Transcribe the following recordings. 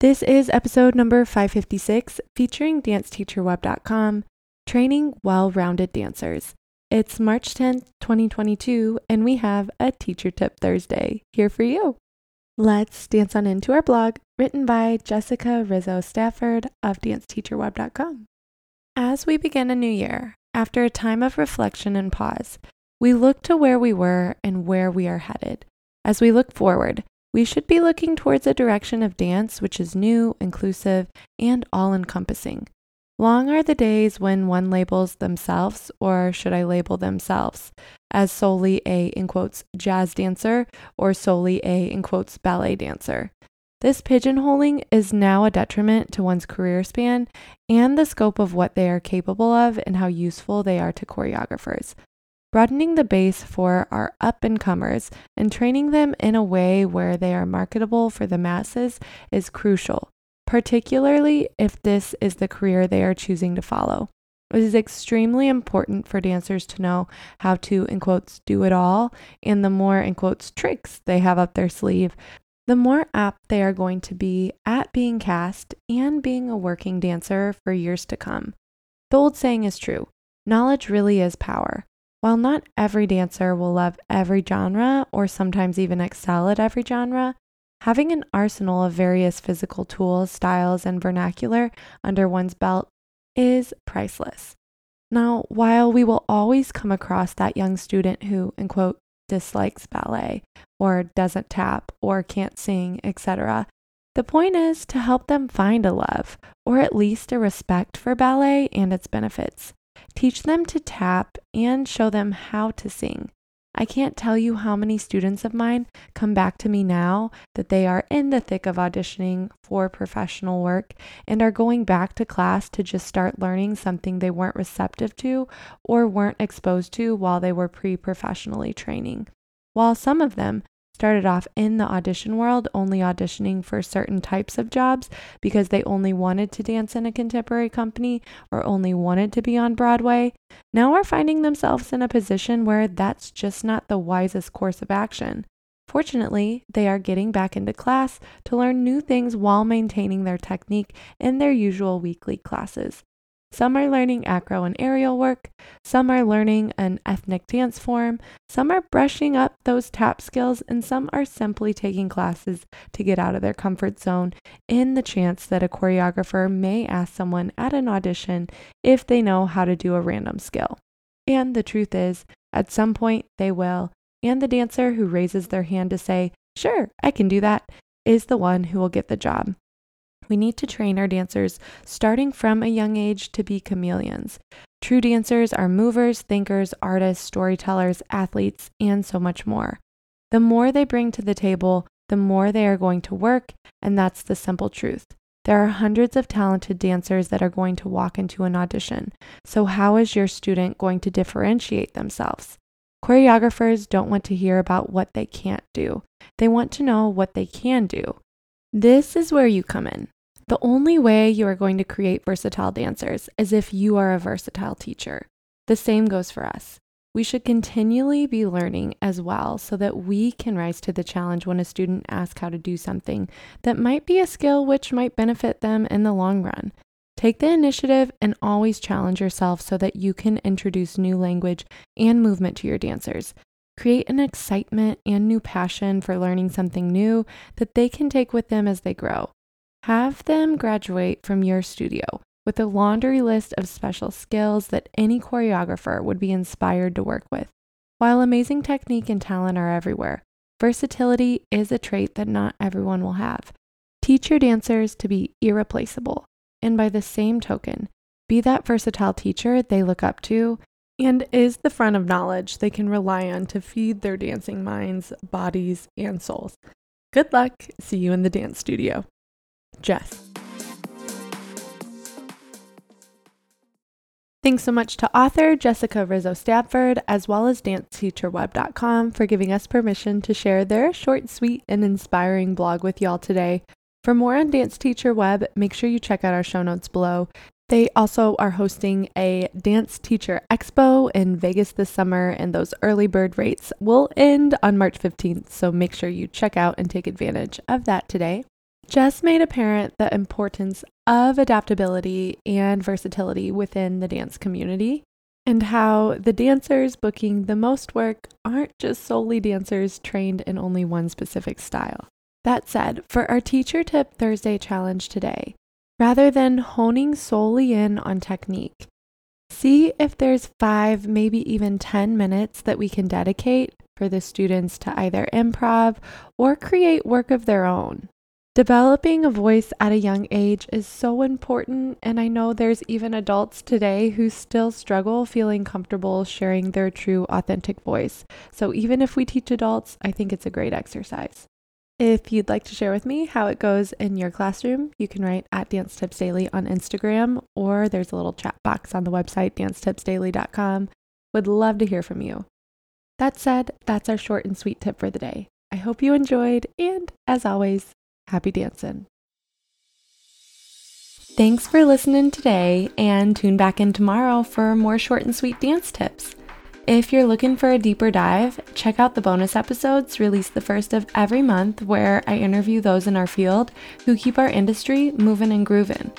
This is episode number 556 featuring danceteacherweb.com training well rounded dancers. It's March 10th, 2022, and we have a Teacher Tip Thursday here for you. Let's dance on into our blog, written by Jessica Rizzo Stafford of danceteacherweb.com. As we begin a new year, after a time of reflection and pause, we look to where we were and where we are headed. As we look forward, we should be looking towards a direction of dance which is new, inclusive, and all encompassing. Long are the days when one labels themselves, or should I label themselves, as solely a, in quotes, jazz dancer or solely a, in quotes, ballet dancer. This pigeonholing is now a detriment to one's career span and the scope of what they are capable of and how useful they are to choreographers. Broadening the base for our up and comers and training them in a way where they are marketable for the masses is crucial, particularly if this is the career they are choosing to follow. It is extremely important for dancers to know how to, in quotes, do it all, and the more, in quotes, tricks they have up their sleeve, the more apt they are going to be at being cast and being a working dancer for years to come. The old saying is true knowledge really is power. While not every dancer will love every genre or sometimes even excel at every genre, having an arsenal of various physical tools, styles, and vernacular under one's belt is priceless. Now, while we will always come across that young student who, in quote, dislikes ballet or doesn't tap or can't sing, etc., the point is to help them find a love or at least a respect for ballet and its benefits. Teach them to tap and show them how to sing. I can't tell you how many students of mine come back to me now that they are in the thick of auditioning for professional work and are going back to class to just start learning something they weren't receptive to or weren't exposed to while they were pre professionally training. While some of them started off in the audition world only auditioning for certain types of jobs because they only wanted to dance in a contemporary company or only wanted to be on Broadway, now are finding themselves in a position where that's just not the wisest course of action. Fortunately, they are getting back into class to learn new things while maintaining their technique in their usual weekly classes. Some are learning acro and aerial work, some are learning an ethnic dance form, some are brushing up those tap skills, and some are simply taking classes to get out of their comfort zone in the chance that a choreographer may ask someone at an audition if they know how to do a random skill. And the truth is, at some point they will, and the dancer who raises their hand to say, Sure, I can do that, is the one who will get the job. We need to train our dancers starting from a young age to be chameleons. True dancers are movers, thinkers, artists, storytellers, athletes, and so much more. The more they bring to the table, the more they are going to work, and that's the simple truth. There are hundreds of talented dancers that are going to walk into an audition. So, how is your student going to differentiate themselves? Choreographers don't want to hear about what they can't do, they want to know what they can do. This is where you come in. The only way you are going to create versatile dancers is if you are a versatile teacher. The same goes for us. We should continually be learning as well so that we can rise to the challenge when a student asks how to do something that might be a skill which might benefit them in the long run. Take the initiative and always challenge yourself so that you can introduce new language and movement to your dancers. Create an excitement and new passion for learning something new that they can take with them as they grow. Have them graduate from your studio with a laundry list of special skills that any choreographer would be inspired to work with. While amazing technique and talent are everywhere, versatility is a trait that not everyone will have. Teach your dancers to be irreplaceable, and by the same token, be that versatile teacher they look up to and is the front of knowledge they can rely on to feed their dancing minds, bodies, and souls. Good luck. See you in the dance studio. Jess. Thanks so much to author Jessica Rizzo Stafford, as well as DanceTeacherWeb.com for giving us permission to share their short, sweet, and inspiring blog with y'all today. For more on Dance Teacher Web, make sure you check out our show notes below. They also are hosting a Dance Teacher Expo in Vegas this summer, and those early bird rates will end on March 15th. So make sure you check out and take advantage of that today. Just made apparent the importance of adaptability and versatility within the dance community, and how the dancers booking the most work aren't just solely dancers trained in only one specific style. That said, for our Teacher Tip Thursday challenge today, rather than honing solely in on technique, see if there's five, maybe even 10 minutes that we can dedicate for the students to either improv or create work of their own. Developing a voice at a young age is so important, and I know there's even adults today who still struggle feeling comfortable sharing their true, authentic voice. So, even if we teach adults, I think it's a great exercise. If you'd like to share with me how it goes in your classroom, you can write at Dance Tips Daily on Instagram, or there's a little chat box on the website, dancetipsdaily.com. Would love to hear from you. That said, that's our short and sweet tip for the day. I hope you enjoyed, and as always, happy dancing. Thanks for listening today, and tune back in tomorrow for more short and sweet dance tips. If you're looking for a deeper dive, check out the bonus episodes released the first of every month where I interview those in our field who keep our industry moving and grooving.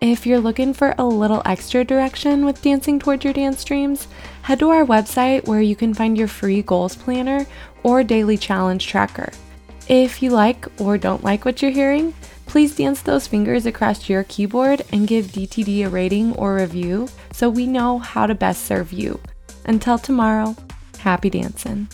If you're looking for a little extra direction with dancing towards your dance dreams, head to our website where you can find your free goals planner or daily challenge tracker. If you like or don't like what you're hearing, please dance those fingers across your keyboard and give DTD a rating or review so we know how to best serve you. Until tomorrow, happy dancing.